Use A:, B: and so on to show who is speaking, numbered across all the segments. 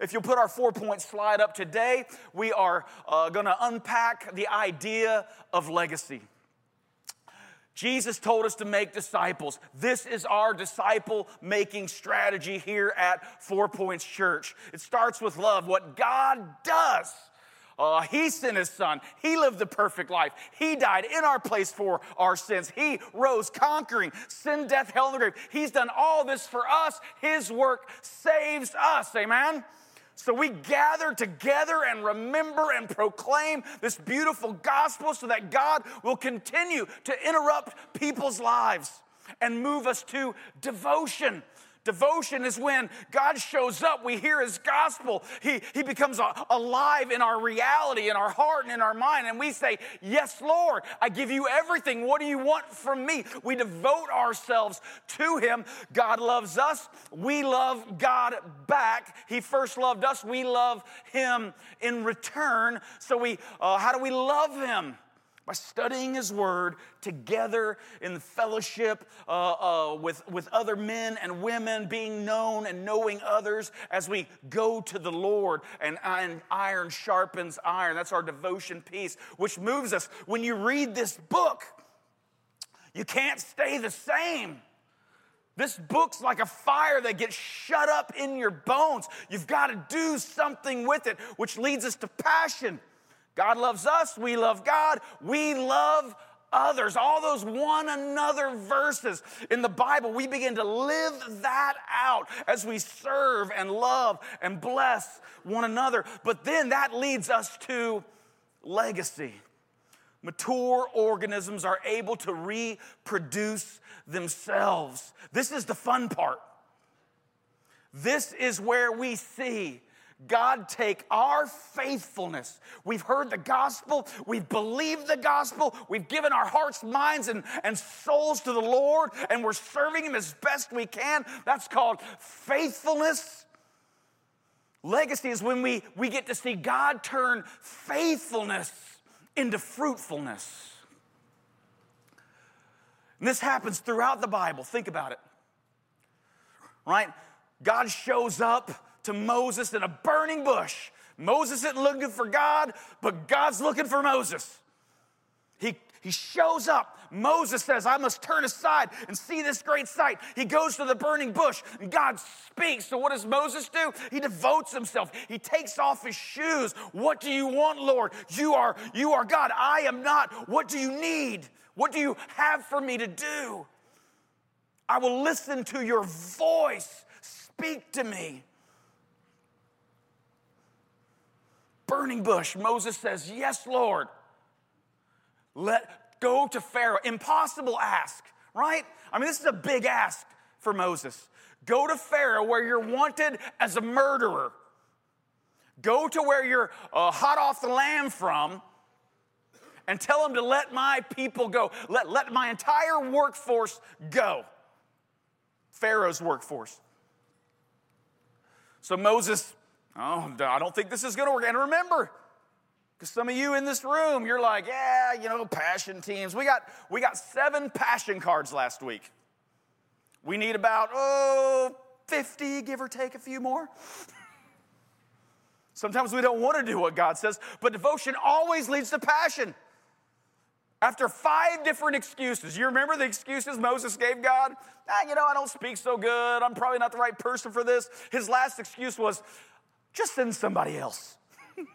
A: If you'll put our four point slide up today, we are uh, going to unpack the idea of legacy. Jesus told us to make disciples. This is our disciple making strategy here at Four Points Church. It starts with love, what God does. Uh, he sent his son. He lived the perfect life. He died in our place for our sins. He rose conquering sin, death, hell, and the grave. He's done all this for us. His work saves us. Amen. So we gather together and remember and proclaim this beautiful gospel so that God will continue to interrupt people's lives and move us to devotion. Devotion is when God shows up, we hear His gospel, He, he becomes a, alive in our reality, in our heart, and in our mind, and we say, Yes, Lord, I give you everything. What do you want from me? We devote ourselves to Him. God loves us, we love God back. He first loved us, we love Him in return. So, we, uh, how do we love Him? By studying His Word together in the fellowship uh, uh, with, with other men and women, being known and knowing others as we go to the Lord. And, and iron sharpens iron. That's our devotion piece, which moves us. When you read this book, you can't stay the same. This book's like a fire that gets shut up in your bones. You've got to do something with it, which leads us to passion. God loves us, we love God, we love others. All those one another verses in the Bible, we begin to live that out as we serve and love and bless one another. But then that leads us to legacy. Mature organisms are able to reproduce themselves. This is the fun part. This is where we see God take our faithfulness. We've heard the gospel, we've believed the gospel, we've given our hearts, minds, and, and souls to the Lord, and we're serving Him as best we can. That's called faithfulness. Legacy is when we, we get to see God turn faithfulness into fruitfulness. And this happens throughout the Bible. Think about it. Right? God shows up to Moses in a burning bush. Moses isn't looking for God, but God's looking for Moses. He, he shows up. Moses says, I must turn aside and see this great sight. He goes to the burning bush and God speaks. So, what does Moses do? He devotes himself. He takes off his shoes. What do you want, Lord? You are, you are God. I am not. What do you need? What do you have for me to do? I will listen to your voice. Speak to me. Burning bush, Moses says, Yes, Lord. Let go to Pharaoh. Impossible ask, right? I mean, this is a big ask for Moses. Go to Pharaoh where you're wanted as a murderer. Go to where you're uh, hot off the land from and tell him to let my people go. Let, let my entire workforce go. Pharaoh's workforce. So Moses Oh, I don't think this is going to work. And remember, because some of you in this room, you're like, yeah, you know, passion teams. We got we got seven passion cards last week. We need about oh 50, give or take a few more. Sometimes we don't want to do what God says, but devotion always leads to passion. After five different excuses, you remember the excuses Moses gave God? Ah, you know, I don't speak so good. I'm probably not the right person for this. His last excuse was, just send somebody else.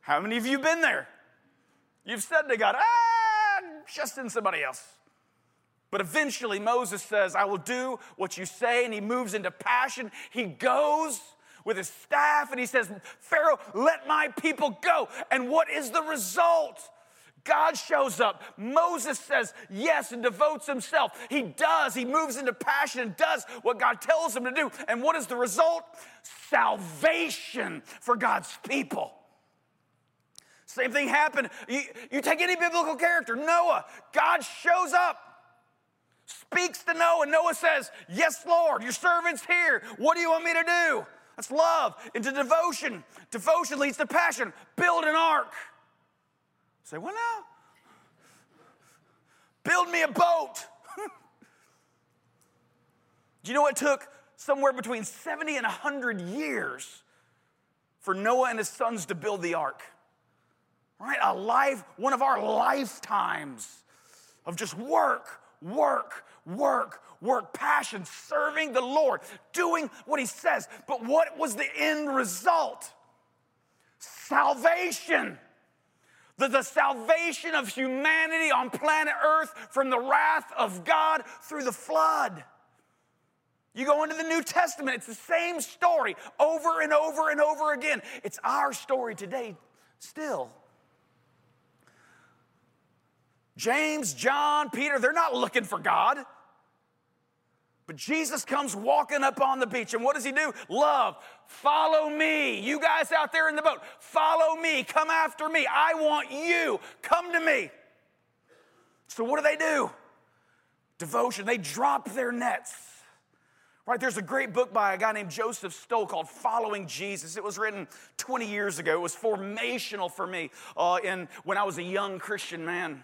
A: How many of you been there? You've said to God, ah, just send somebody else. But eventually Moses says, I will do what you say, and he moves into passion. He goes with his staff and he says, Pharaoh, let my people go. And what is the result? God shows up. Moses says yes and devotes himself. He does. He moves into passion and does what God tells him to do. And what is the result? Salvation for God's people. Same thing happened. You, you take any biblical character, Noah, God shows up, speaks to Noah. Noah says, Yes, Lord, your servant's here. What do you want me to do? That's love into devotion. Devotion leads to passion. Build an ark. Say, well, now, build me a boat. Do you know it took somewhere between 70 and 100 years for Noah and his sons to build the ark. Right? A life, one of our lifetimes of just work, work, work, work, passion, serving the Lord, doing what He says. But what was the end result? Salvation. The, the salvation of humanity on planet Earth from the wrath of God through the flood. You go into the New Testament, it's the same story over and over and over again. It's our story today still. James, John, Peter, they're not looking for God. But Jesus comes walking up on the beach, and what does he do? Love, follow me. You guys out there in the boat, follow me, come after me. I want you, come to me. So, what do they do? Devotion, they drop their nets. Right, there's a great book by a guy named Joseph Stowell called Following Jesus. It was written 20 years ago. It was formational for me uh, in, when I was a young Christian man.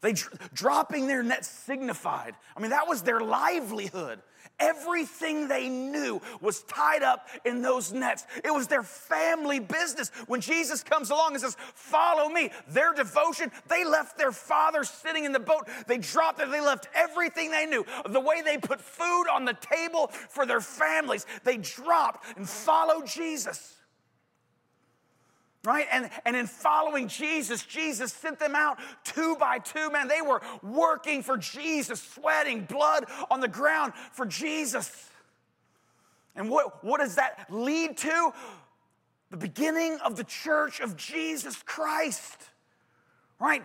A: They dropping their nets signified. I mean, that was their livelihood. Everything they knew was tied up in those nets. It was their family business. When Jesus comes along and says, Follow me, their devotion, they left their father sitting in the boat. They dropped it, they left everything they knew. The way they put food on the table for their families, they dropped and followed Jesus right? And, and in following Jesus, Jesus sent them out two by two. Man, they were working for Jesus, sweating blood on the ground for Jesus. And what, what does that lead to? The beginning of the church of Jesus Christ, right?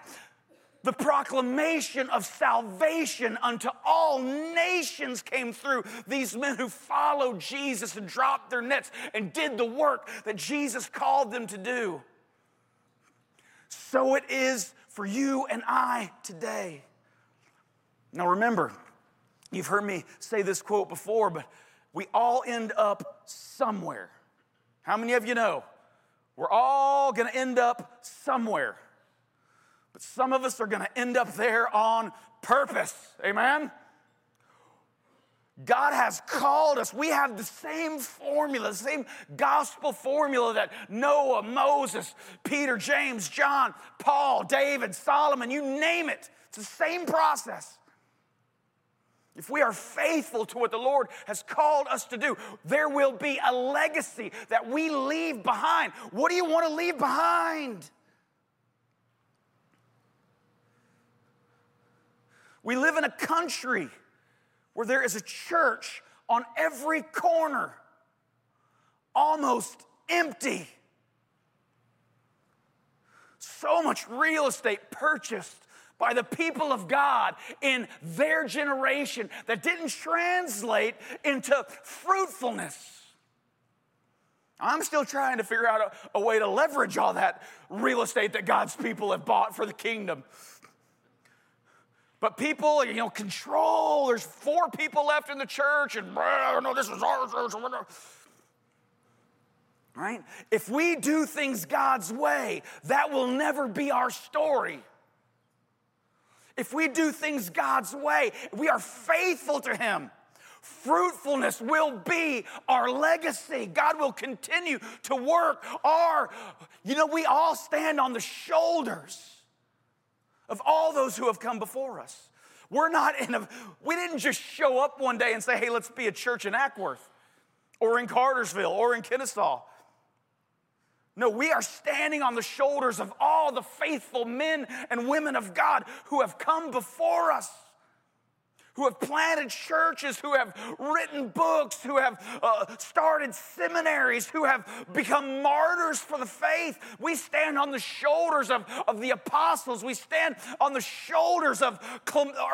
A: The proclamation of salvation unto all nations came through these men who followed Jesus and dropped their nets and did the work that Jesus called them to do. So it is for you and I today. Now remember, you've heard me say this quote before, but we all end up somewhere. How many of you know? We're all gonna end up somewhere. But some of us are going to end up there on purpose. Amen? God has called us. We have the same formula, the same gospel formula that Noah, Moses, Peter, James, John, Paul, David, Solomon, you name it. It's the same process. If we are faithful to what the Lord has called us to do, there will be a legacy that we leave behind. What do you want to leave behind? We live in a country where there is a church on every corner, almost empty. So much real estate purchased by the people of God in their generation that didn't translate into fruitfulness. I'm still trying to figure out a, a, way to leverage all that real estate that God's people have bought for the kingdom. But people, you know, control. There's four people left in the church, and no, this is our church. Right? If we do things God's way, that will never be our story. If we do things God's way, we are faithful to Him. Fruitfulness will be our legacy. God will continue to work our, you know, we all stand on the shoulders of all those who have come before us. We're not in a, we didn't just show up one day and say, hey, let's be a church in Acworth or in Cartersville or in Kennesaw. No, we are standing on the shoulders of all the faithful men and women of God who have come before us who have planted churches, who have written books, who have uh, started seminaries, who have become martyrs for the faith. We stand on the shoulders of, of the apostles. We stand on the shoulders of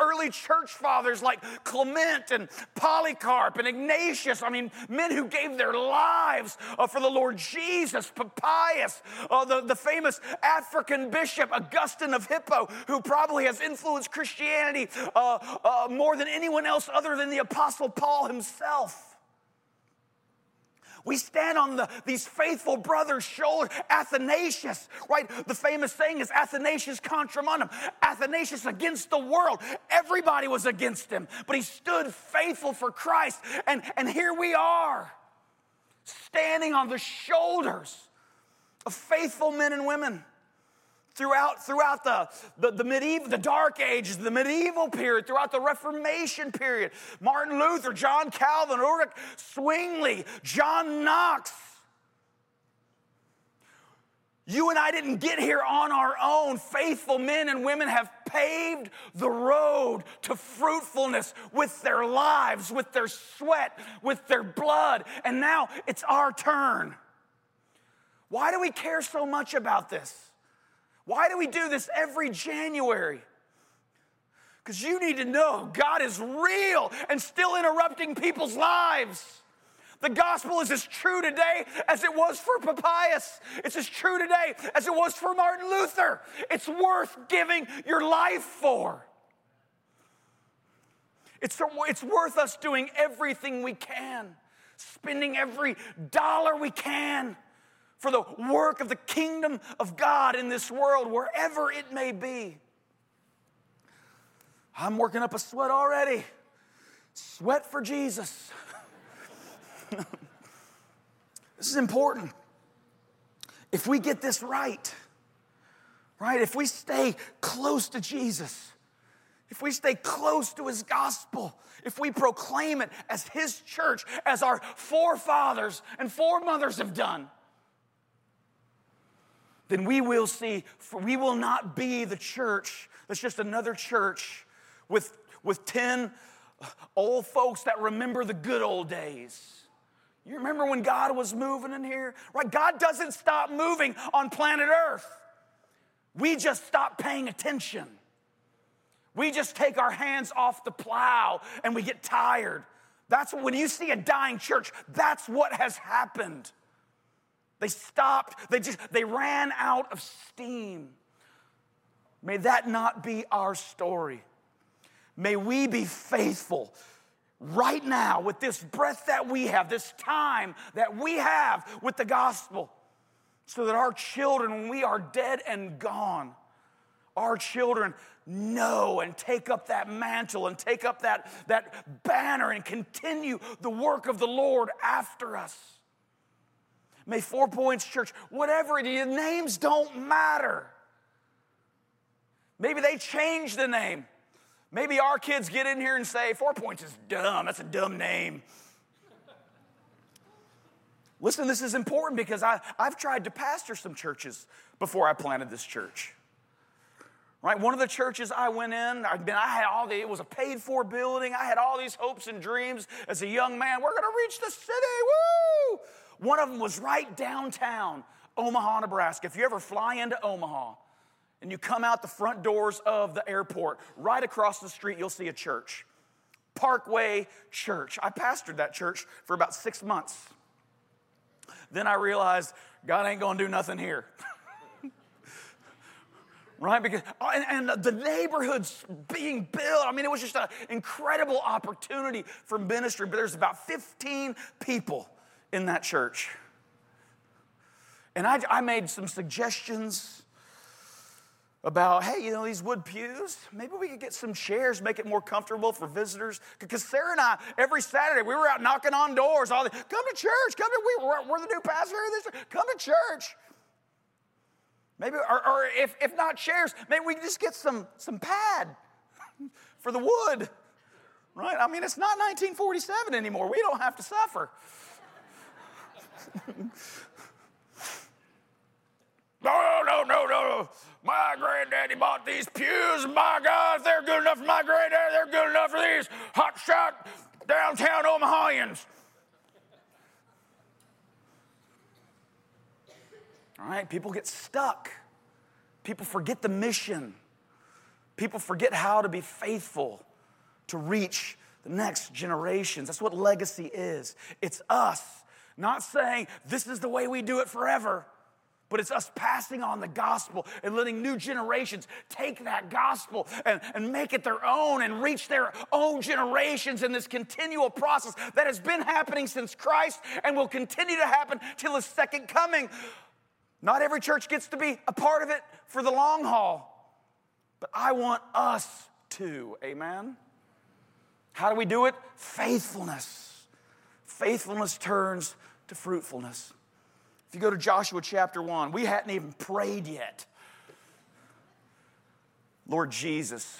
A: early church fathers like Clement and Polycarp and Ignatius. I mean, men who gave their lives uh, for the Lord Jesus, Papias, uh, the, the famous African bishop, Augustine of Hippo, who probably has influenced Christianity uh, uh, more more than anyone else other than the Apostle Paul himself. We stand on the, these faithful brothers' shoulders. Athanasius, right? The famous saying is Athanasius contra mundum. Athanasius against the world. Everybody was against him, but he stood faithful for Christ. And, and here we are, standing on the shoulders of faithful men and women throughout, throughout the, the, the, medieval, the dark ages, the medieval period, throughout the Reformation period. Martin Luther, John Calvin, Ulrich Zwingli, John Knox. You and I didn't get here on our own. Faithful men and women have paved the road to fruitfulness with their lives, with their sweat, with their blood. And now it's our turn. Why do we care so much about this? Why do we do this every January? Because you need to know God is real and still interrupting people's lives. The gospel is as true today as it was for Papias. It's as true today as it was for Martin Luther. It's worth giving your life for. It's, it's worth us doing everything we can, spending every dollar we can for the work of the kingdom of God in this world, wherever it may be. I'm working up a sweat already. Sweat for Jesus. this is important. If we get this right, right, if we stay close to Jesus, if we stay close to his gospel, if we proclaim it as his church, as our forefathers and foremothers have done, then we will see, we will not be the church that's just another church with, with 10 old folks that remember the good old days. You remember when God was moving in here? Right? God doesn't stop moving on planet Earth. We just stop paying attention. We just take our hands off the plow and we get tired. That's when you see a dying church, that's what has happened. They stopped, they just they ran out of steam. May that not be our story. May we be faithful right now with this breath that we have, this time that we have with the gospel, so that our children, when we are dead and gone, our children know and take up that mantle and take up that, that banner and continue the work of the Lord after us. May Four Points Church, whatever it is, names don't matter. Maybe they change the name. Maybe our kids get in here and say, Four Points is dumb. That's a dumb name. Listen, this is important because I, I've tried to pastor some churches before I planted this church. Right? One of the churches I went in, I, been I had all the, it was a paid for building. I had all these hopes and dreams as a young man. We're going to reach the city. Woo! One of them was right downtown Omaha, Nebraska. If you ever fly into Omaha and you come out the front doors of the airport, right across the street, you'll see a church. Parkway Church. I pastored that church for about six months. Then I realized God ain't gonna do nothing here. right? Because and, and, the neighborhood's being built. I mean, it was just an incredible opportunity for ministry. But there's about 15 people in that church. And I, I made some suggestions about, hey, you know, these wood pews, maybe we could get some chairs, make it more comfortable for visitors. Because Sarah and I, every Saturday, we were out knocking on doors. All the, come to church, come to, we, we're, we're the new pastor of this, church, come to church. Maybe, or, or if, if not chairs, maybe we just get some, some pad for the wood, right? I mean, it's not 1947 anymore. We don't have to suffer. No, no, no, no. No my granddaddy bought these pews. My God, they're good enough for my granddaddy, they're good enough for these hot shot downtown Omahans. All right, people get stuck. People forget the mission. People forget how to be faithful to reach the next generations. That's what legacy is. It's us not saying this is the way we do it forever, but it's us passing on the gospel and letting new generations take that gospel and, and make it their own and reach their own generations in this continual process that has been happening since Christ and will continue to happen till his second coming. Not every church gets to be a part of it for the long haul, but I want us to. Amen? How do we do it? Faithfulness. Faithfulness turns to fruitfulness. If you go to Joshua chapter 1, we hadn't even prayed yet. Lord Jesus,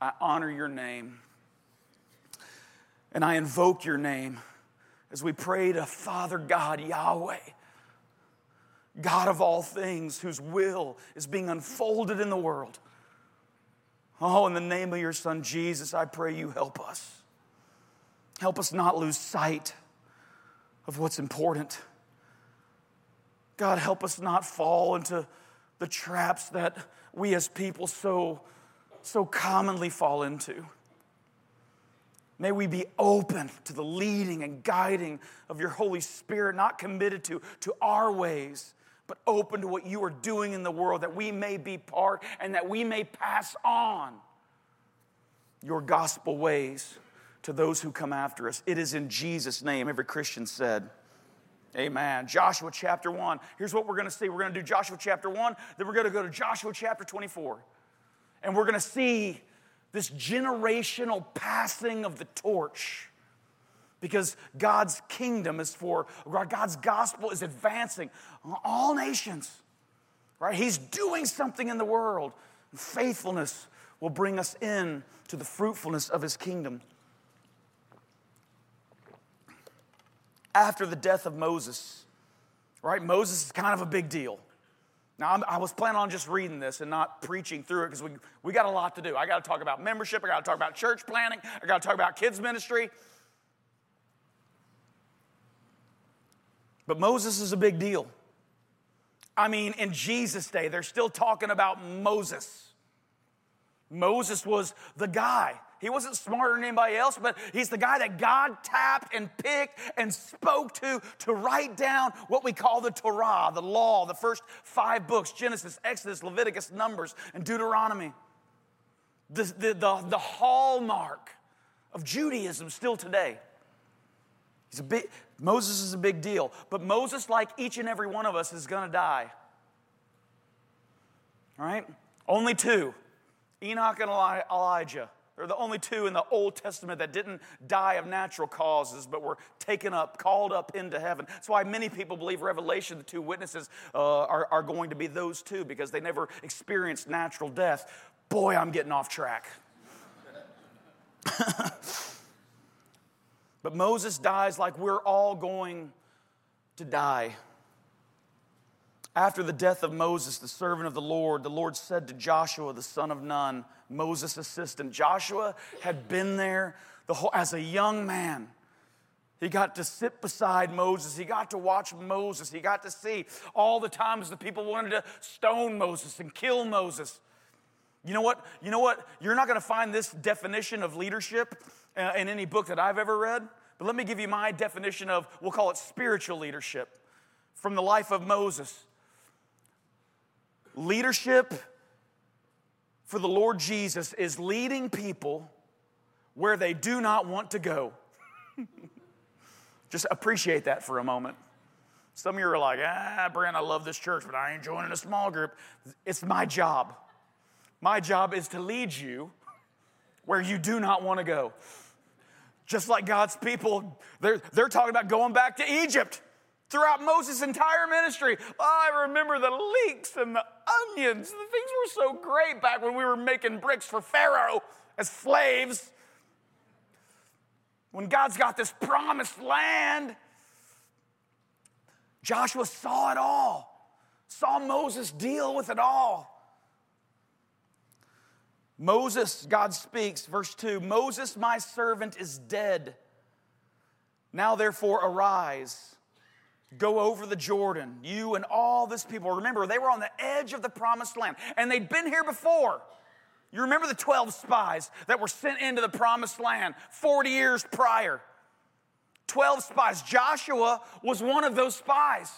A: I honor your name and I invoke your name as we pray to Father God, Yahweh, God of all things, whose will is being unfolded in the world. Oh, in the name of your Son Jesus, I pray you help us. Help us not lose sight of what's important. God, help us not fall into the traps that we as people so, so commonly fall into. May we be open to the leading and guiding of your Holy Spirit, not committed to, to our ways, but open to what you are doing in the world, that we may be part and that we may pass on your gospel ways to those who come after us. It is in Jesus' name, every Christian said. Amen. Joshua chapter 1. Here's what we're going to see. We're going to do Joshua chapter 1, then we're going to go to Joshua chapter 24. And we're going to see this generational passing of the torch because God's kingdom is for, God's gospel is advancing all nations, right? He's doing something in the world. Faithfulness will bring us in to the fruitfulness of his kingdom. After the death of Moses, right? Moses is kind of a big deal. Now, I'm, i was planning on just reading this and not preaching through it because we, we got a lot to do. I got to talk about membership, I got to talk about church planning, I got to talk about kids' ministry. But Moses is a big deal. I mean, in Jesus' day, they're still talking about Moses. Moses was the guy. He wasn't smarter than anybody else, but he's the guy that God tapped and picked and spoke to to write down what we call the Torah, the law, the first five books Genesis, Exodus, Leviticus, Numbers, and Deuteronomy. The, the, the, the hallmark of Judaism still today. He's a big, Moses is a big deal, but Moses, like each and every one of us, is going to die. All right? Only two Enoch and Elijah. They're the only two in the Old Testament that didn't die of natural causes, but were taken up, called up into heaven. That's why many people believe Revelation, the two witnesses, uh, are, are going to be those two because they never experienced natural death. Boy, I'm getting off track. but Moses dies like we're all going to die. After the death of Moses, the servant of the Lord, the Lord said to Joshua, the son of Nun, Moses' assistant, Joshua had been there the whole, as a young man. He got to sit beside Moses. He got to watch Moses. He got to see all the times the people wanted to stone Moses and kill Moses. You know what? You know what? You're not going to find this definition of leadership uh, in any book that I've ever read. But let me give you my definition of, we'll call it spiritual leadership from the life of Moses. Leadership for the Lord Jesus is leading people where they do not want to go. Just appreciate that for a moment. Some of you are like, ah, Brent, I love this church, but I ain't joining a small group. It's my job. My job is to lead you where you do not want to go. Just like God's people, they're, they're talking about going back to Egypt throughout Moses' entire ministry. Oh, I remember the leeks and the onions. The things were so great back when we were making bricks for Pharaoh as slaves. When God's got this promised land, Joshua saw it all, saw Moses deal with it all. Moses, God speaks, verse 2 Moses, my servant, is dead. Now, therefore, arise Go over the Jordan, you and all this people. Remember, they were on the edge of the promised land, and they'd been here before. You remember the 12 spies that were sent into the promised land 40 years prior? 12 spies. Joshua was one of those spies.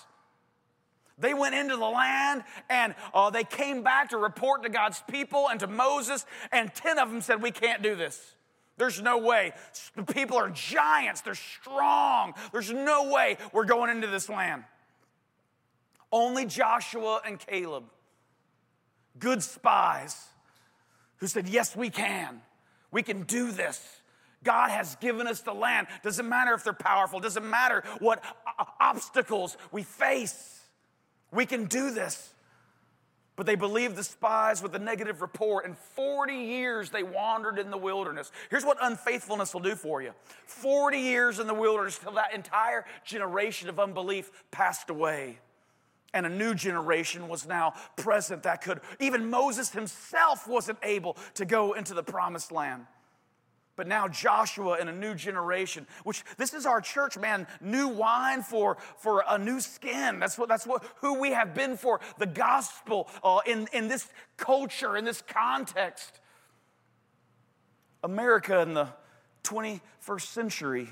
A: They went into the land and uh, they came back to report to God's people and to Moses, and 10 of them said, We can't do this. There's no way. The people are giants, they're strong. There's no way we're going into this land. Only Joshua and Caleb, good spies, who said, Yes, we can. We can do this. God has given us the land. Doesn't matter if they're powerful, doesn't matter what obstacles we face. We can do this. But they believed the spies with a negative report, and 40 years they wandered in the wilderness. Here's what unfaithfulness will do for you 40 years in the wilderness till that entire generation of unbelief passed away. And a new generation was now present that could, even Moses himself wasn't able to go into the promised land but now Joshua and a new generation, which this is our church, man, new wine for, for a new skin. That's what that's what who we have been for the gospel uh, in, in this culture, in this context. America in the 21st century.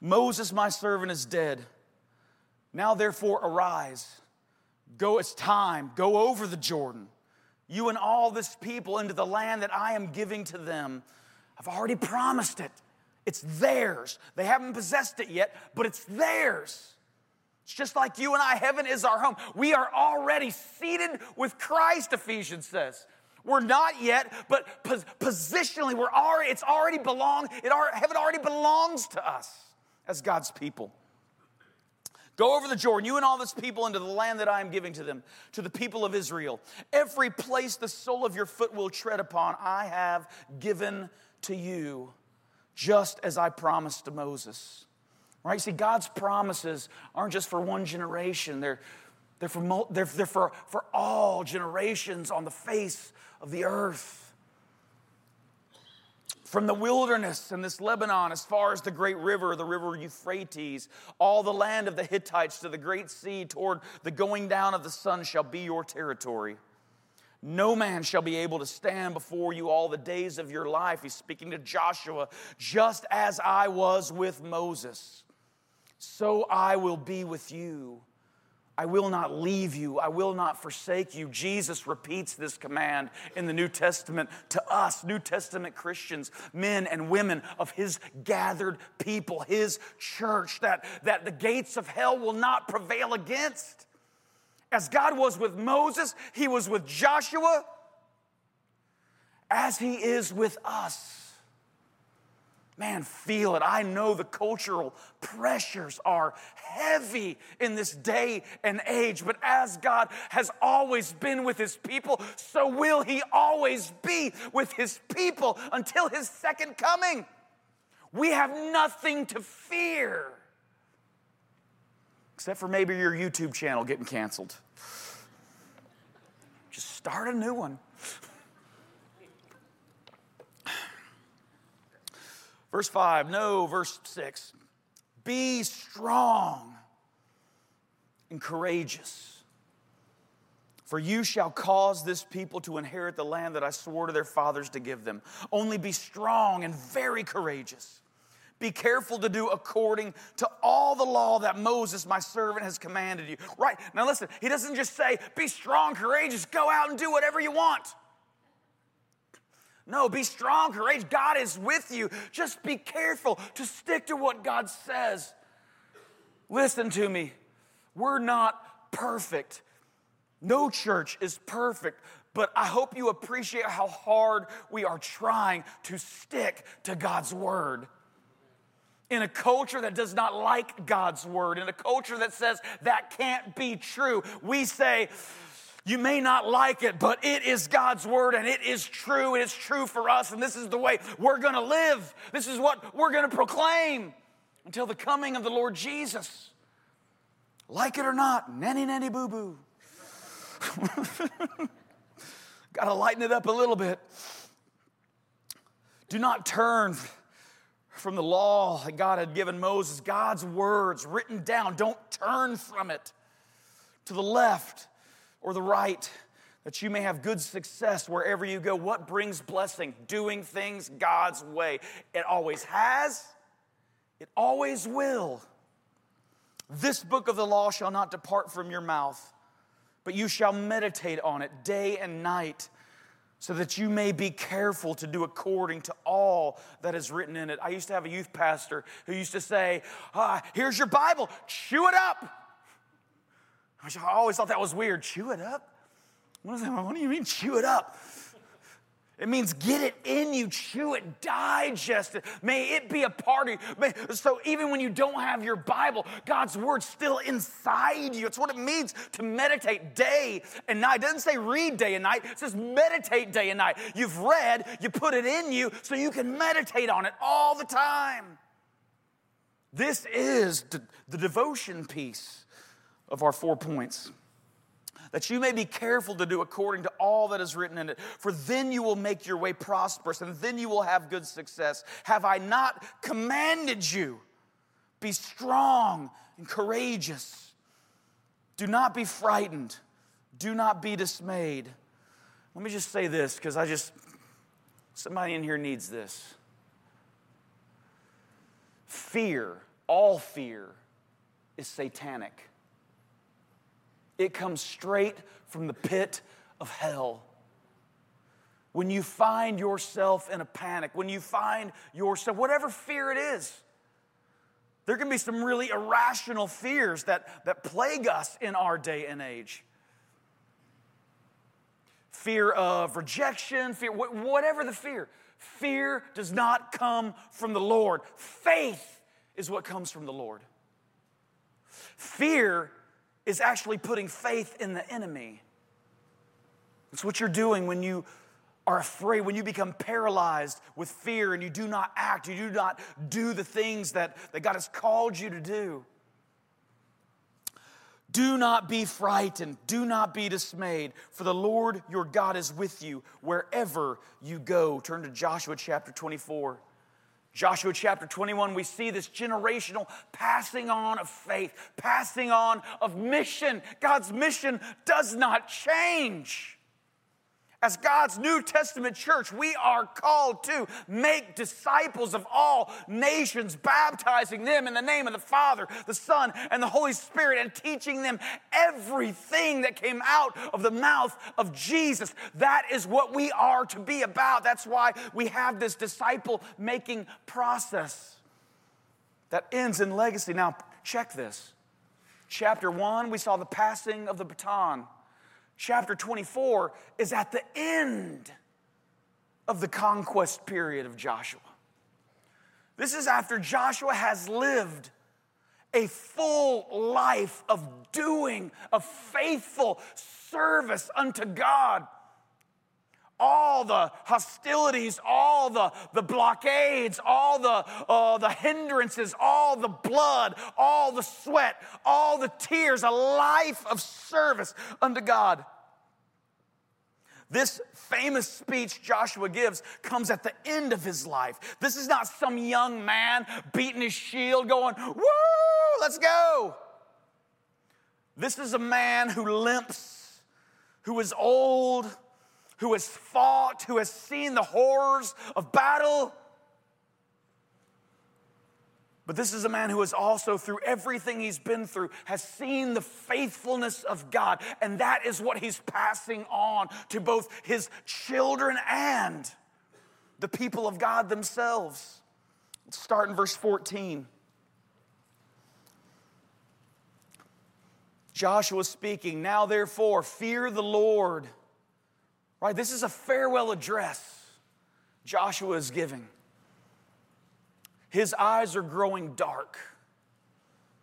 A: Moses, my servant, is dead. Now, therefore, arise. Go, it's time. Go over the Jordan you and all this people into the land that I am giving to them. I've already promised it. It's theirs. They haven't possessed it yet, but it's theirs. It's just like you and I, heaven is our home. We are already seated with Christ, Ephesians says. We're not yet, but positionally, we're already, it's already belong, it, heaven already belongs to us as God's people. Go over the Jordan, you and all this people, into the land that I am giving to them, to the people of Israel. Every place the sole of your foot will tread upon, I have given to you, just as I promised to Moses. Right? See, God's promises aren't just for one generation, they're, they're, for, they're, they're for, for all generations on the face of the earth from the wilderness and this Lebanon as far as the great river, the river Euphrates, all the land of the Hittites to the great sea toward the going down of the sun shall be your territory. No man shall be able to stand before you all the days of your life. He's speaking to Joshua, just as I was with Moses, so I will be with you. I will not leave you. I will not forsake you. Jesus repeats this command in the New Testament to us, New Testament Christians, men and women of his gathered people, his church, that, that the gates of hell will not prevail against. As God was with Moses, he was with Joshua, as he is with us. Man, feel it. I know the cultural pressures are heavy in this day and age, but as God has always been with his people, so will he always be with his people until his second coming. We have nothing to fear, except for maybe your YouTube channel getting canceled. Just start a new one. Verse 5, no, verse 6. Be strong and courageous, for you shall cause this people to inherit the land that I swore to their fathers to give them. Only be strong and very courageous. Be careful to do according to all the law that Moses, my servant, has commanded you. Right, now listen, he doesn't just say, be strong, courageous, go out and do whatever you want. No, be strong, courageous. God is with you. Just be careful to stick to what God says. Listen to me. We're not perfect. No church is perfect, but I hope you appreciate how hard we are trying to stick to God's word. In a culture that does not like God's word, in a culture that says that can't be true, we say, you may not like it, but it is God's word and it is true and it's true for us. And this is the way we're going to live. This is what we're going to proclaim until the coming of the Lord Jesus. Like it or not, nanny nanny boo boo. Got to lighten it up a little bit. Do not turn from the law that God had given Moses, God's words written down. Don't turn from it to the left or the right, that you may have good success wherever you go. What brings blessing? Doing things God's way. It always has, it always will. This book of the law shall not depart from your mouth, but you shall meditate on it day and night, so that you may be careful to do according to all that is written in it. I used to have a youth pastor who used to say, ah, Here's your Bible, chew it up. I always thought that was weird. Chew it up? What, is that? what do you mean, chew it up? It means get it in you, chew it, digest it. May it be a part of you. so even when you don't have your Bible, God's word's still inside you. It's what it means to meditate day and night. It doesn't say read day and night, it says meditate day and night. You've read, you put it in you so you can meditate on it all the time. This is the devotion piece of our four points that you may be careful to do according to all that is written in it. For then you will make your way prosperous, and then you will have good success. Have I not commanded you? Be strong and courageous. Do not be frightened. Do not be dismayed. Let me just say this because I just, somebody in here needs this. Fear, all fear, is satanic. It comes straight from the pit of hell. When you find yourself in a panic, when you find yourself, whatever fear it is, there can be some really irrational fears that, that plague us in our day and age. Fear of rejection, fear, whatever the fear. Fear does not come from the Lord. Faith is what comes from the Lord. Fear is actually putting faith in the enemy. It's what you're doing when you are afraid, when you become paralyzed with fear and you do not act, you do not do the things that, that God has called you to do. Do not be frightened. Do not be dismayed, for the Lord your God is with you wherever you go. Turn to Joshua chapter 24. Joshua chapter 21, we see this generational passing on of faith, passing on of mission. God's mission does not change. As God's New Testament church, we are called to make disciples of all nations, baptizing them in the name of the Father, the Son, and the Holy Spirit, and teaching them everything that came out of the mouth of Jesus. That is what we are to be about. That's why we have this disciple making process that ends in legacy. Now, check this. Chapter one, we saw the passing of the baton chapter 24 is at the end of the conquest period of Joshua. This is after Joshua has lived a full life of doing, of faithful service unto God all the hostilities, all the, the blockades, all the, uh, the hindrances, all the blood, all the sweat, all the tears, a life of service unto God. This famous speech Joshua gives comes at the end of his life. This is not some young man beating his shield going, Woo, let's go. This is a man who limps, who is old, who has fought, who has seen the horrors of battle. But this is a man who has also, through everything he's been through, has seen the faithfulness of God. And that is what he's passing on to both his children and the people of God themselves. Let's start in verse 14. Joshua speaking, Now therefore, fear the Lord Right? This is a farewell address Joshua is giving. His eyes are growing dark.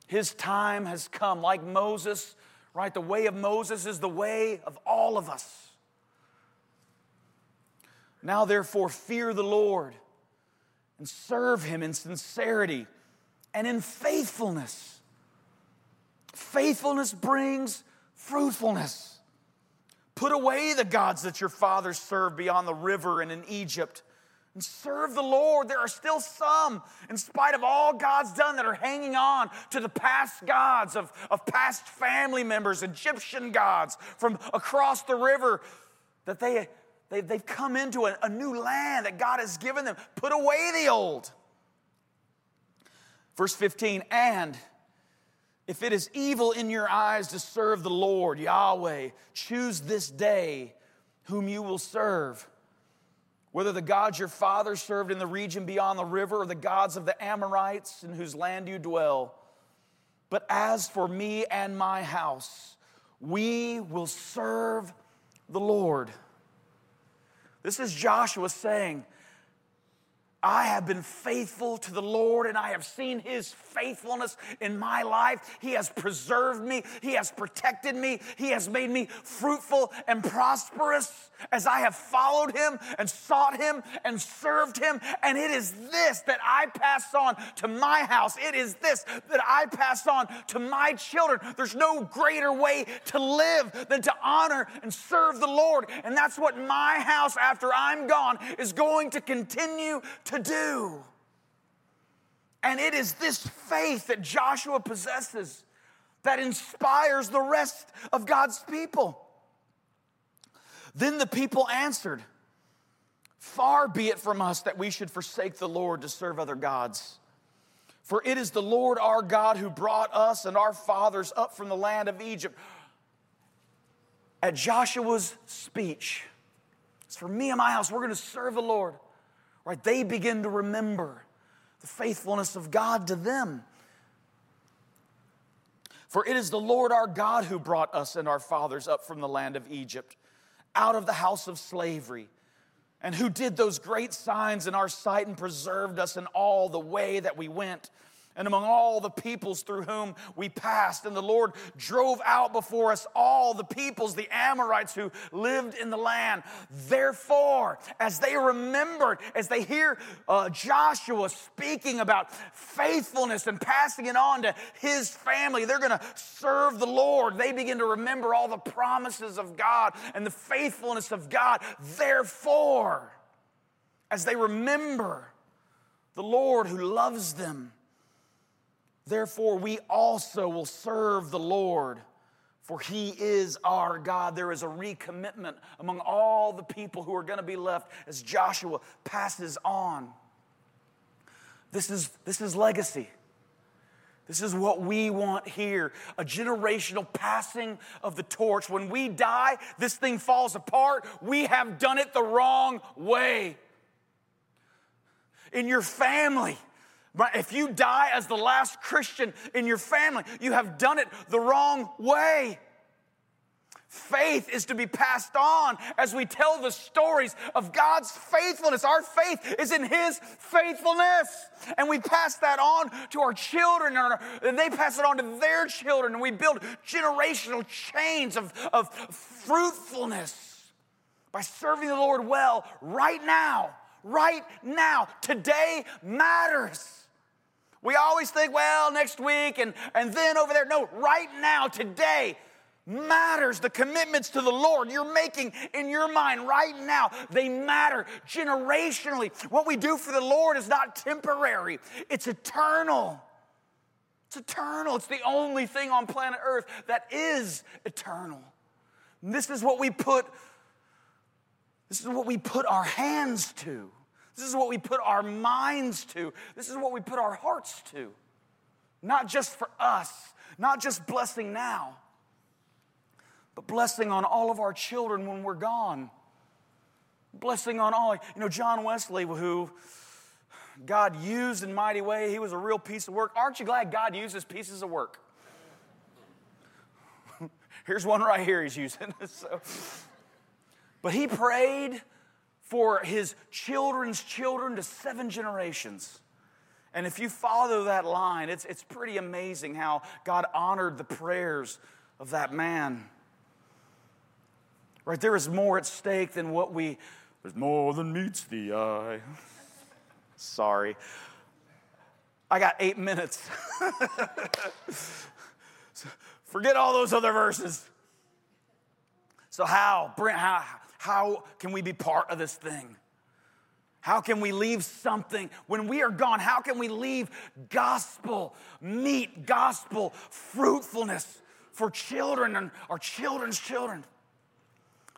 A: His time has come. Like Moses, right? The way of Moses is the way of all of us. Now, therefore, fear the Lord and serve him in sincerity and in faithfulness. Faithfulness brings fruitfulness. Put away the gods that your fathers served beyond the river and in Egypt and serve the Lord. There are still some, in spite of all God's done, that are hanging on to the past gods of, of past family members, Egyptian gods from across the river, that they, they, they've come into a, a new land that God has given them. Put away the old. Verse 15, and If it is evil in your eyes to serve the Lord, Yahweh, choose this day whom you will serve. Whether the gods your fathers served in the region beyond the river or the gods of the Amorites in whose land you dwell. But as for me and my house, we will serve the Lord. This is Joshua saying, I have been faithful to the Lord and I have seen His faithfulness in my life. He has preserved me, He has protected me, He has made me fruitful and prosperous as I have followed Him and sought Him and served Him. And it is this that I pass on to my house. It is this that I pass on to my children. There's no greater way to live than to honor and serve the Lord. And that's what my house, after I'm gone, is going to continue to do. And it is this faith that Joshua possesses that inspires the rest of God's people. Then the people answered, Far be it from us that we should forsake the Lord to serve other gods. For it is the Lord our God who brought us and our fathers up from the land of Egypt. At Joshua's speech, it's for me and my house, we're going to serve the Lord. Right? They begin to remember the faithfulness of God to them. For it is the Lord our God who brought us and our fathers up from the land of Egypt, out of the house of slavery, and who did those great signs in our sight and preserved us in all the way that we went and among all the peoples through whom we passed. And the Lord drove out before us all the peoples, the Amorites who lived in the land. Therefore, as they remembered, as they hear uh, Joshua speaking about faithfulness and passing it on to his family, they're going to serve the Lord. They begin to remember all the promises of God and the faithfulness of God. Therefore, as they remember the Lord who loves them, Therefore, we also will serve the Lord, for he is our God. There is a recommitment among all the people who are going to be left as Joshua passes on. This is, this is legacy. This is what we want here a generational passing of the torch. When we die, this thing falls apart. We have done it the wrong way. In your family, but if you die as the last Christian in your family, you have done it the wrong way. Faith is to be passed on as we tell the stories of God's faithfulness. Our faith is in His faithfulness. And we pass that on to our children, and they pass it on to their children, and we build generational chains of, of fruitfulness by serving the Lord well right now. Right now. Today matters. We always think, well, next week and, and then over there. No, right now, today matters. The commitments to the Lord you're making in your mind right now, they matter generationally. What we do for the Lord is not temporary, it's eternal. It's eternal. It's the only thing on planet Earth that is eternal. And this is what we put this is what we put our hands to. This is what we put our minds to. This is what we put our hearts to. Not just for us, not just blessing now, but blessing on all of our children when we're gone. Blessing on all, you know, John Wesley, who God used in mighty way, he was a real piece of work. Aren't you glad God uses pieces of work? Here's one right here he's using. so, but he prayed for his children's children to seven generations. And if you follow that line, it's, it's pretty amazing how God honored the prayers of that man. Right? There is more at stake than what we, there's more than meets the eye. Sorry. I got eight minutes. Forget all those other verses. So, how, Brent, how, how can we be part of this thing? How can we leave something when we are gone? How can we leave gospel, meat, gospel, fruitfulness for children and our children's children?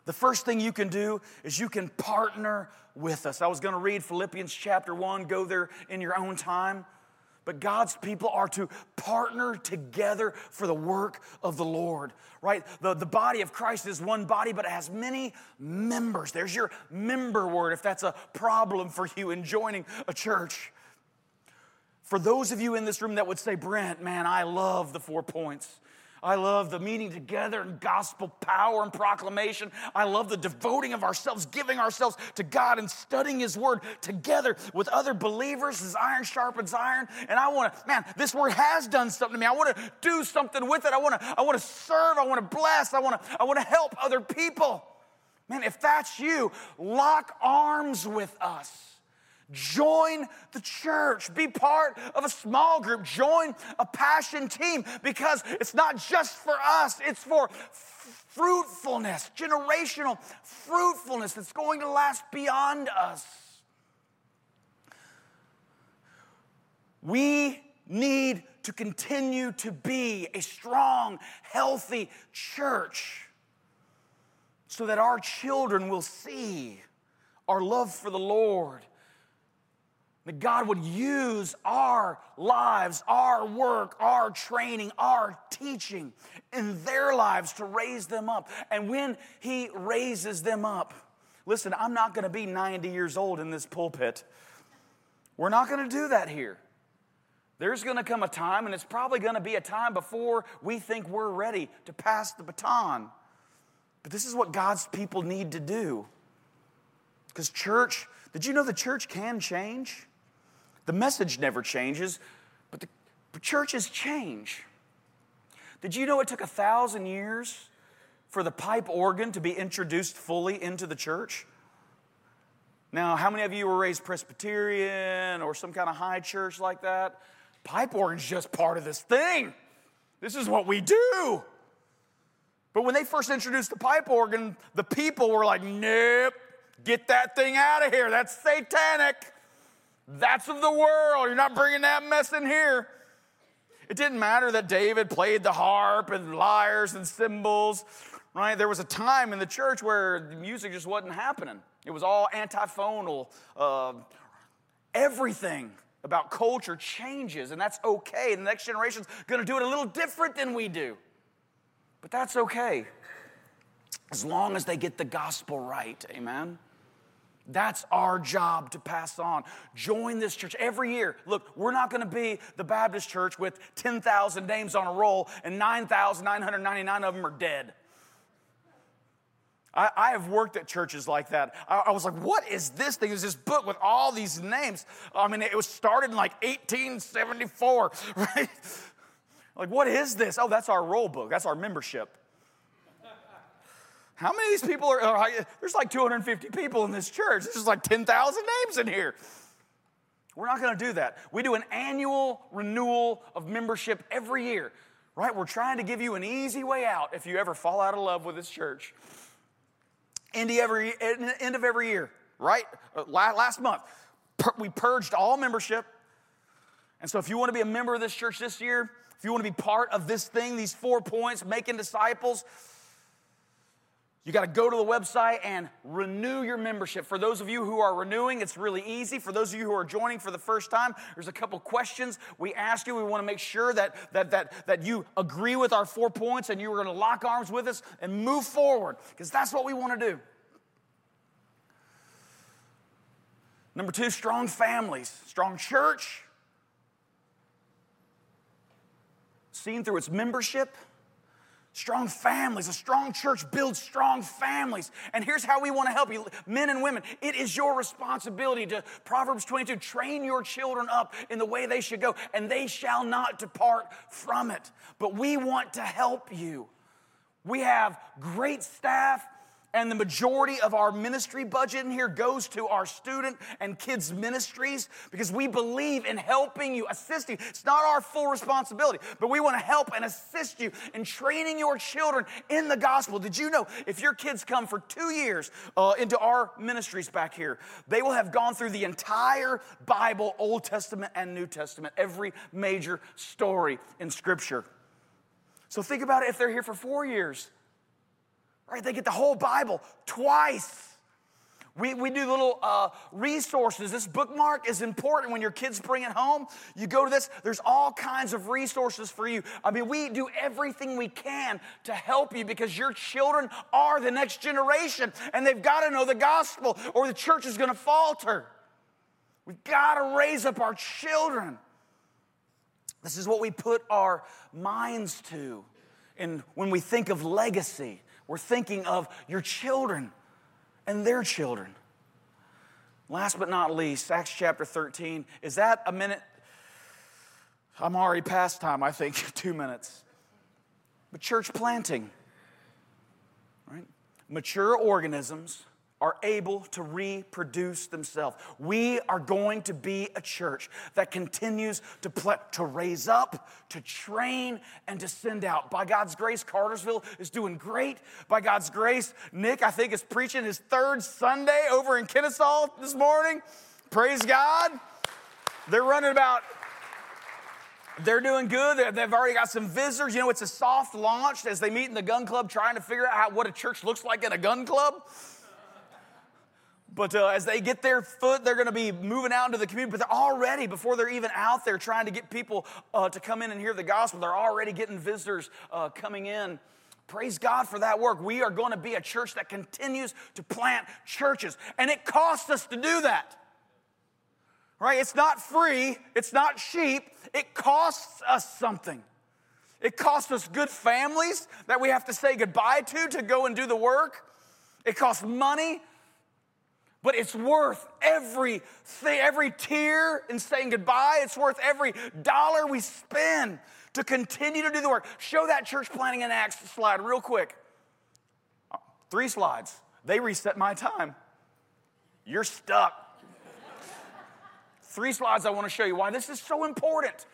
A: The first thing you can do is you can partner with us. I was going to read Philippians chapter 1, go there in your own time. But God's people are to partner together for the work of the Lord, right? The, the body of Christ is one body, but it has many members. There's your member word if that's a problem for you in joining a church. For those of you in this room that would say, Brent, man, I love the four points. I love the meeting together and gospel power and proclamation. I love the devoting of ourselves, giving ourselves to God and studying His Word together with other believers as iron sharpens iron. And I want to, man, this Word has done something to me. I want to do something with it. I want to, I want to serve. I want to bless. I want to, I want to help other people. Man, if that's you, lock arms with us. Join the church. Be part of a small group. Join a passion team because it's not just for us, it's for fruitfulness, generational fruitfulness that's going to last beyond us. We need to continue to be a strong, healthy church so that our children will see our love for the Lord that God would use our lives, our work, our training, our teaching in their lives to raise them up. And when He raises them up, listen, I'm not to be 90 years old in this pulpit. We're not to do that here. There's to come a time, and it's probably to be a time before we think we're ready to pass the baton. But this is what God's people need to do. Because, church, did you know the church can change? The message never changes, but the but churches change. Did you know it took a thousand years for the pipe organ to be introduced fully into the church? Now, how many of you were raised Presbyterian or some kind of high church like that? Pipe organ's just part of this thing. This is what we do. But when they first introduced the pipe organ, the people were like, nope, get that thing out of here. That's satanic. That's of the world. You're not bringing that mess in here. It didn't matter that David played the harp and lyres and cymbals, right? There was a time in the church where the music just wasn't happening. It was all antiphonal. Uh, everything about culture changes, and that's okay. The next generation's gonna do it a little different than we do. But that's okay. As long as they get the gospel right, amen? That's our job to pass on. Join this church every year. Look, we're not going to be the Baptist church with 10,000 names on a roll and 9,999 of them are dead. I, I, have worked at churches like that. I, I, was like, what is this thing? Is this book with all these names? I mean, it was started in like 1874, right? Like, what is this? Oh, that's our roll book. That's our membership. How many of these people are, there's like 250 people in this church. There's like 10,000 names in here. We're not going to do that. We do an annual renewal of membership every year, right? We're trying to give you an easy way out if you ever fall out of love with this church. End of every, end of every year, right? Uh, last month, we purged all membership. And so if you want to be a member of this church this year, if you want to be part of this thing, these four points, making disciples, you got to go to the website and renew your membership. For those of you who are renewing, it's really easy. For those of you who are joining for the first time, there's a couple questions we ask you. We want to make sure that, that, that, that you agree with our four points and you are going to lock arms with us and move forward because that's what we want to do. Number two, strong families, strong church, seen through its membership Strong families, a strong church builds strong families. And here's how we want to help you, men and women. It is your responsibility to, Proverbs 22, train your children up in the way they should go, and they shall not depart from it. But we want to help you. We have great staff and the majority of our ministry budget in here goes to our student and kids ministries because we believe in helping you, assisting. It's not our full responsibility, but we want to help and assist you in training your children in the gospel. Did you know if your kids come for two years uh, into our ministries back here, they will have gone through the entire Bible, Old Testament and New Testament, every major story in Scripture. So think about it if they're here for four years. Right? They get the whole Bible twice. We, we do little uh, resources. This bookmark is important when your kids bring it home. You go to this, there's all kinds of resources for you. I mean, we do everything we can to help you because your children are the next generation and they've got to know the gospel or the church is going to falter. We've got to raise up our children. This is what we put our minds to. And when we think of legacy, we're thinking of your children and their children. Last but not least, Acts chapter 13. Is that a minute? I'm already past time, I think, two minutes. But church planting, right? Mature organisms are able to reproduce themselves. We are going to be a church that continues to, to raise up, to train, and to send out. By God's grace, Cartersville is doing great. By God's grace, Nick, I think, is preaching his third Sunday over in Kennesaw this morning. Praise God. They're running about they're doing good. They've already got some visitors. You know, it's a soft launch as they meet in the gun club trying to figure out how, what a church looks like in a gun club. But uh, as they get their foot, they're going to be moving out into the community. But they're already, before they're even out there trying to get people uh, to come in and hear the gospel, they're already getting visitors uh, coming in. Praise God for that work. We are going to be a church that continues to plant churches. And it costs us to do that. Right? It's not free, it's not cheap. It costs us something. It costs us good families that we have to say goodbye to to go and do the work. It costs money but it's worth every every tear in saying goodbye. It's worth every dollar we spend to continue to do the work. Show that church planting in Acts slide real quick. Three slides. They reset my time. You're stuck. Three slides I want to show you why this is so important.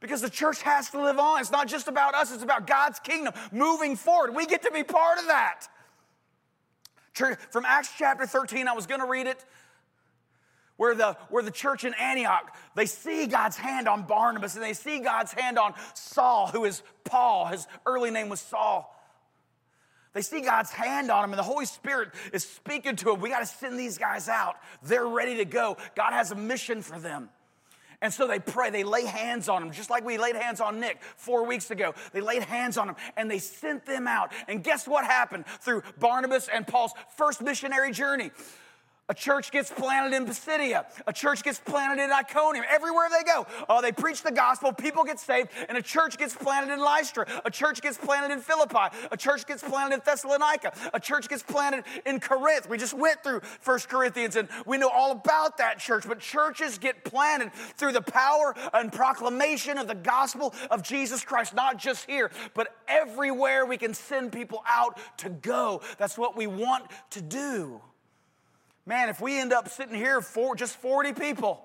A: Because the church has to live on. It's not just about us, it's about God's kingdom moving forward. We get to be part of that. From Acts chapter 13, I was going to read it, where the, where the church in Antioch, they see God's hand on Barnabas and they see God's hand on Saul, who is Paul. His early name was Saul. They see God's hand on him, and the Holy Spirit is speaking to him. We got to send these guys out. They're ready to go. God has a mission for them. And so they pray, they lay hands on them, just like we laid hands on Nick four weeks ago. They laid hands on them and they sent them out. And guess what happened through Barnabas and Paul's first missionary journey? A church gets planted in Pisidia. A church gets planted in Iconium. Everywhere they go, oh, they preach the gospel, people get saved, and a church gets planted in Lystra. A church gets planted in Philippi. A church gets planted in Thessalonica. A church gets planted in Corinth. We just went through First Corinthians and we know all about that church. But churches get planted through the power and proclamation of the gospel of Jesus Christ, not just here, but everywhere we can send people out to go. That's what we want to do. Man, if we end up sitting here for just 40 people,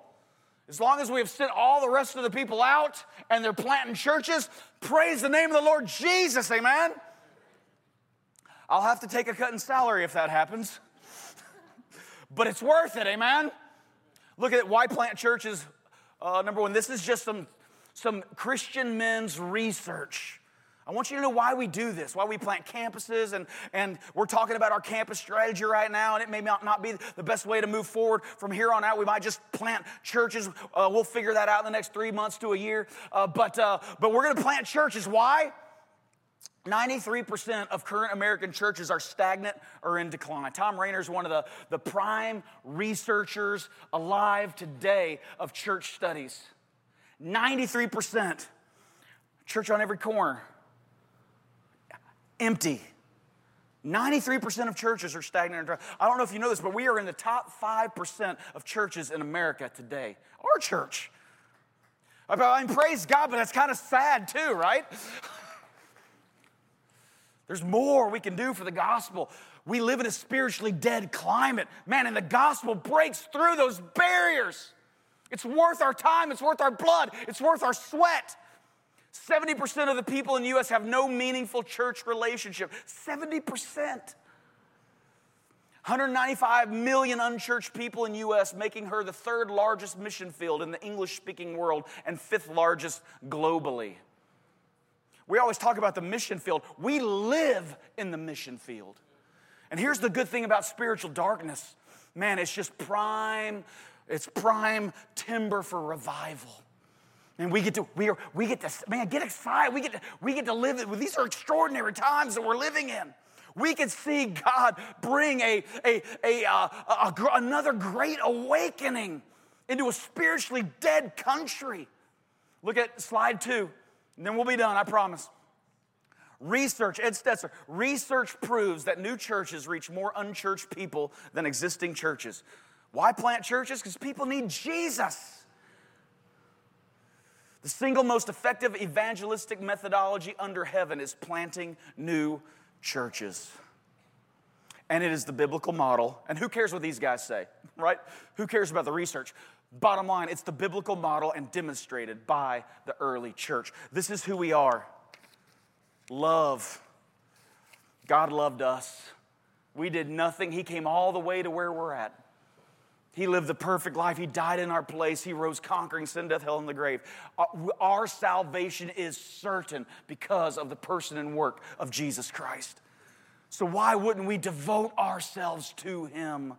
A: as long as we have sent all the rest of the people out and they're planting churches, praise the name of the Lord Jesus, amen. I'll have to take a cut in salary if that happens. but it's worth it, amen. Look at why plant churches. Uh, number one, this is just some, some Christian men's research. I want you to know why we do this, why we plant campuses, and, and we're talking about our campus strategy right now, and it may not, not be the best way to move forward from here on out. We might just plant churches. Uh, we'll figure that out in the next three months to a year. Uh, but, uh, but we're going to plant churches. Why? 93% of current American churches are stagnant or in decline. Tom Rainer is one of the, the prime researchers alive today of church studies. 93%. Church on every corner empty. 93% of churches are stagnant. I don't know if you know this, but we are in the top 5% of churches in America today. Our church. I mean, praise God, but that's kind of sad too, right? There's more we can do for the gospel. We live in a spiritually dead climate. Man, and the gospel breaks through those barriers. It's worth our time, it's worth our blood, it's worth our sweat. 70% of the people in the US have no meaningful church relationship. 70%. 195 million unchurched people in the US, making her the third largest mission field in the English speaking world and fifth largest globally. We always talk about the mission field. We live in the mission field. And here's the good thing about spiritual darkness man, it's just prime, it's prime timber for revival. And we get to, we, are, we get to, man, get excited. We get to, we get to live it. These are extraordinary times that we're living in. We can see God bring a, a, a, uh, a, a another great awakening into a spiritually dead country. Look at slide two, and then we'll be done, I promise. Research, Ed Stetzer, research proves that new churches reach more unchurched people than existing churches. Why plant churches? Because people need Jesus. The single most effective evangelistic methodology under heaven is planting new churches. And it is the biblical model. And who cares what these guys say, right? Who cares about the research? Bottom line, it's the biblical model and demonstrated by the early church. This is who we are love. God loved us. We did nothing, He came all the way to where we're at. He lived the perfect life. He died in our place. He rose conquering sin, death, hell, and the grave. Our salvation is certain because of the person and work of Jesus Christ. So, why wouldn't we devote ourselves to Him?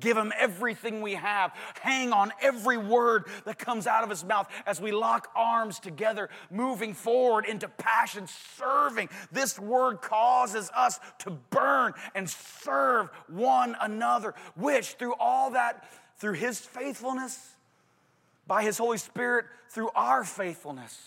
A: Give him everything we have. Hang on every word that comes out of his mouth as we lock arms together, moving forward into passion, serving. This word causes us to burn and serve one another, which through all that, through his faithfulness, by his Holy Spirit, through our faithfulness,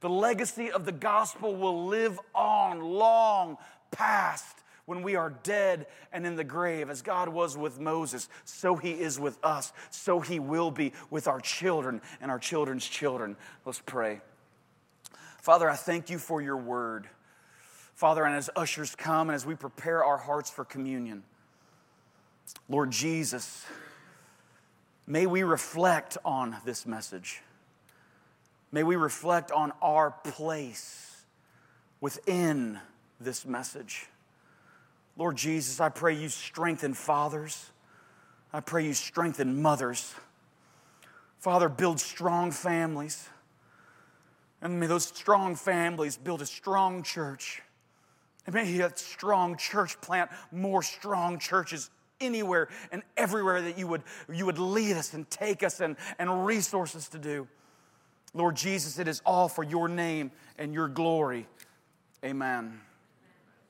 A: the legacy of the gospel will live on long past when we are dead and in the grave. As God was with Moses, so he is with us. So he will be with our children and our children's children. Let's pray. Father, I thank you for your word. Father, and as ushers come and as we prepare our hearts for communion, Lord Jesus, may we reflect on this message. May we reflect on our place within this message. Lord Jesus, I pray you strengthen fathers. I pray you strengthen mothers. Father, build strong families. And may those strong families build a strong church. And may that strong church plant more strong churches anywhere and everywhere that you would, you would lead us and take us and, and resource us to do. Lord Jesus, it is all for your name and your glory. Amen.